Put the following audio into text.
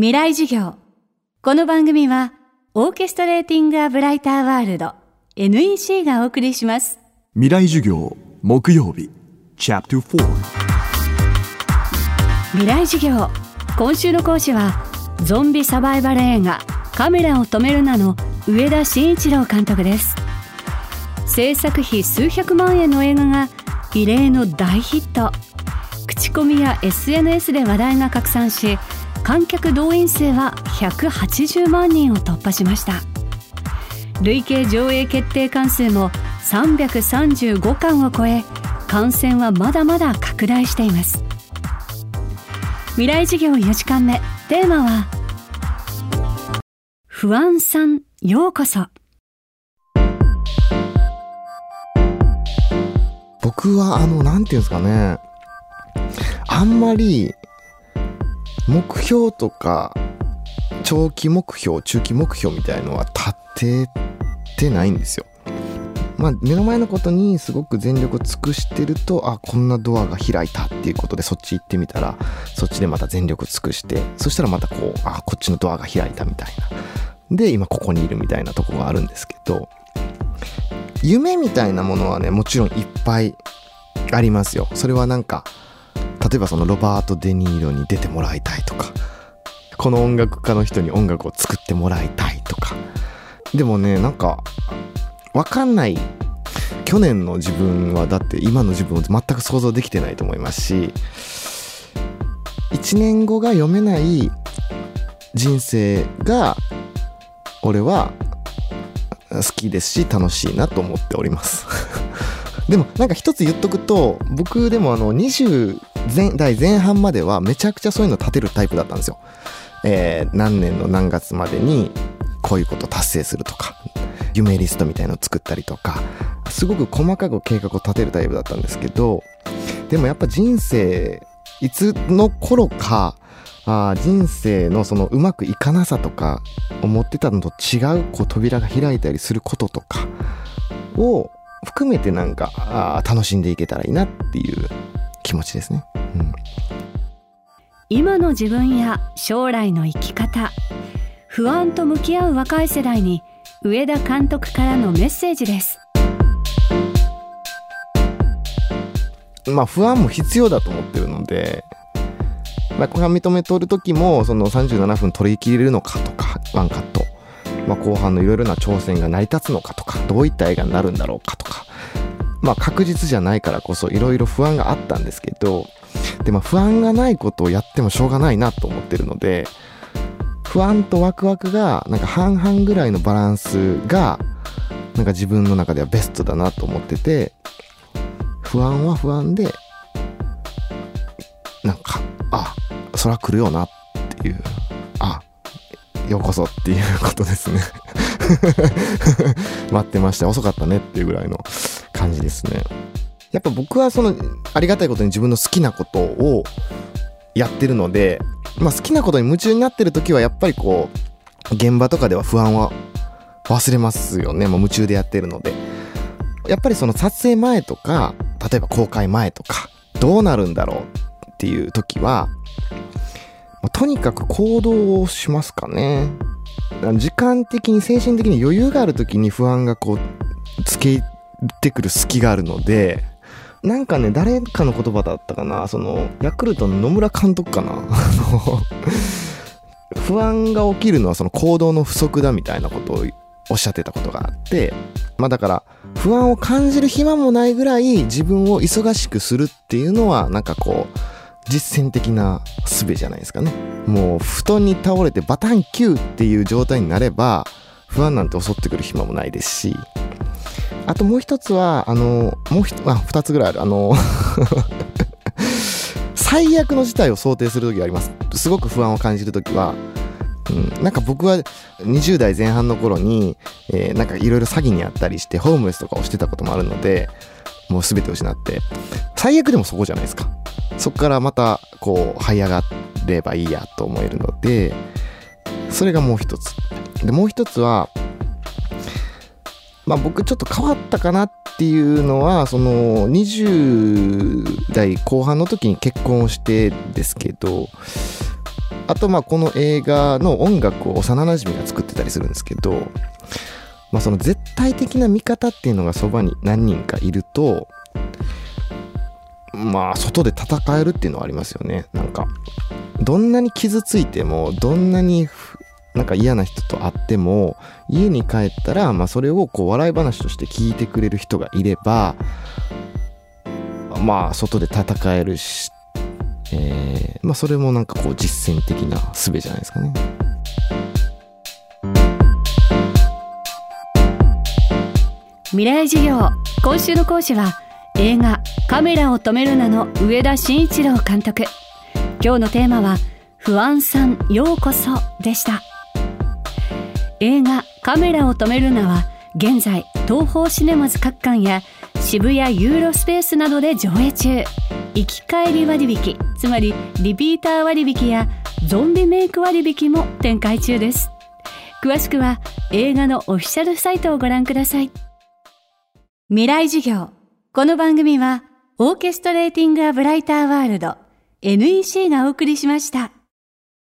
未来授業。この番組はオーケストレーティング・ア・ブライター・ワールド NEC がお送りします。未来授業木曜日チャプター4未来授業。今週の講師はゾンビサバイバル映画カメラを止めるなの上田慎一郎監督です。制作費数百万円の映画が異例の大ヒット。口コミや SNS で話題が拡散し観客動員数は180万人を突破しました。累計上映決定巻数も335巻を超え感染はまだまだ拡大しています。未来授業4時間目テーマは不安さんようこそ。僕はあの、なんていうんですかね、あんまり、目標とか、長期目標、中期目標みたいのは立ててないんですよ。まあ、目の前のことにすごく全力を尽くしてると、あ、こんなドアが開いたっていうことでそっち行ってみたら、そっちでまた全力尽くして、そしたらまたこう、あ、こっちのドアが開いたみたいな。で、今ここにいるみたいなとこがあるんですけど、夢みたいなものはね、もちろんいっぱいありますよ。それはなんか、例えばそのロバート・デ・ニーロに出てもら、この音楽家の人に音楽を作ってもらいたいとか。でもね、なんか、わかんない。去年の自分はだって今の自分を全く想像できてないと思いますし、1年後が読めない人生が、俺は好きですし楽しいなと思っております でもなんか一つ言っとくと僕でもあの20代前半まではめちゃくちゃそういうの立てるタイプだったんですよ。えー、何年の何月までにこういうこと達成するとか夢リストみたいのを作ったりとかすごく細かく計画を立てるタイプだったんですけどでもやっぱ人生いつの頃かあ人生のそのうまくいかなさとか思ってたのと違うこう扉が開いたりすることとかを含めてなんかあ楽しんでいけたらいいなっていう気持ちですね。うん、今の自分や将来の生き方。不安と向き合う若い世代に上田監督からのメッセージです。まあ不安も必要だと思ってるのでまあ、これは認めとる時もその37分取り切れるのかとかワンカット、まあ、後半のいろいろな挑戦が成り立つのかとかどういった映画になるんだろうかとか。まあ確実じゃないからこそいろいろ不安があったんですけどでも不安がないことをやってもしょうがないなと思ってるので不安とワクワクがなんか半々ぐらいのバランスがなんか自分の中ではベストだなと思ってて不安は不安でなんかあそら来るよなっていう、あ、ようこそっていうことですね 待ってました。遅かったねっていうぐらいの感じですね。やっぱ僕はその、ありがたいことに自分の好きなことをやってるので、まあ好きなことに夢中になってる時はやっぱりこう、現場とかでは不安は忘れますよね。もう夢中でやってるので。やっぱりその撮影前とか、例えば公開前とか、どうなるんだろうっていう時は、とにかく行動をしますかね。時間的に精神的に余裕がある時に不安がこう、つけてくる隙があるので、なんかね、誰かの言葉だったかな、その、ヤクルトの野村監督かな。不安が起きるのはその行動の不足だみたいなことをおっしゃってたことがあって、まあだから、不安を感じる暇もないぐらい自分を忙しくするっていうのは、なんかこう、実践的な術じゃないですかね。もう布団に倒れてバタンキューっていう状態になれば不安なんて襲ってくる暇もないですしあともう一つはあのもう一あ二つぐらいある。あの 最悪の事態を想定する時があります。すごく不安を感じる時はうん、なんか僕は20代前半の頃に、えー、なんかいろいろ詐欺にあったりしてホームレスとかをしてたこともあるのでもう全て失って。最悪でもそこじゃないですか。そこからまたこう這い上がればいいやと思えるのでそれがもう一つ。でもう一つはまあ僕ちょっと変わったかなっていうのはその20代後半の時に結婚をしてですけどあとまあこの映画の音楽を幼なじみが作ってたりするんですけど、まあ、その絶対的な味方っていうのがそばに何人かいるとまあ外で戦えるっていうのはありますよね。なんかどんなに傷ついてもどんなになんか嫌な人と会っても家に帰ったら、まあ、それをこう笑い話として聞いてくれる人がいればまあ外で戦えるし、えー、まあそれもなんかこう実践的な術じゃないですかね。未来授業今週の講師は映画「カメラを止めるな」の上田慎一郎監督今日のテーマは「不安さんようこそ」でした映画「カメラを止めるな」は現在東宝シネマズ各館や渋谷ユーロスペースなどで上映中。行き帰り割引つまりリピーター割引やゾンビメイク割引も展開中です。詳しくは映画のオフィシャルサイトをご覧ください。未来授業。この番組はオーケストレーティング・ア・ブライター・ワールド。NEC がお送りしました。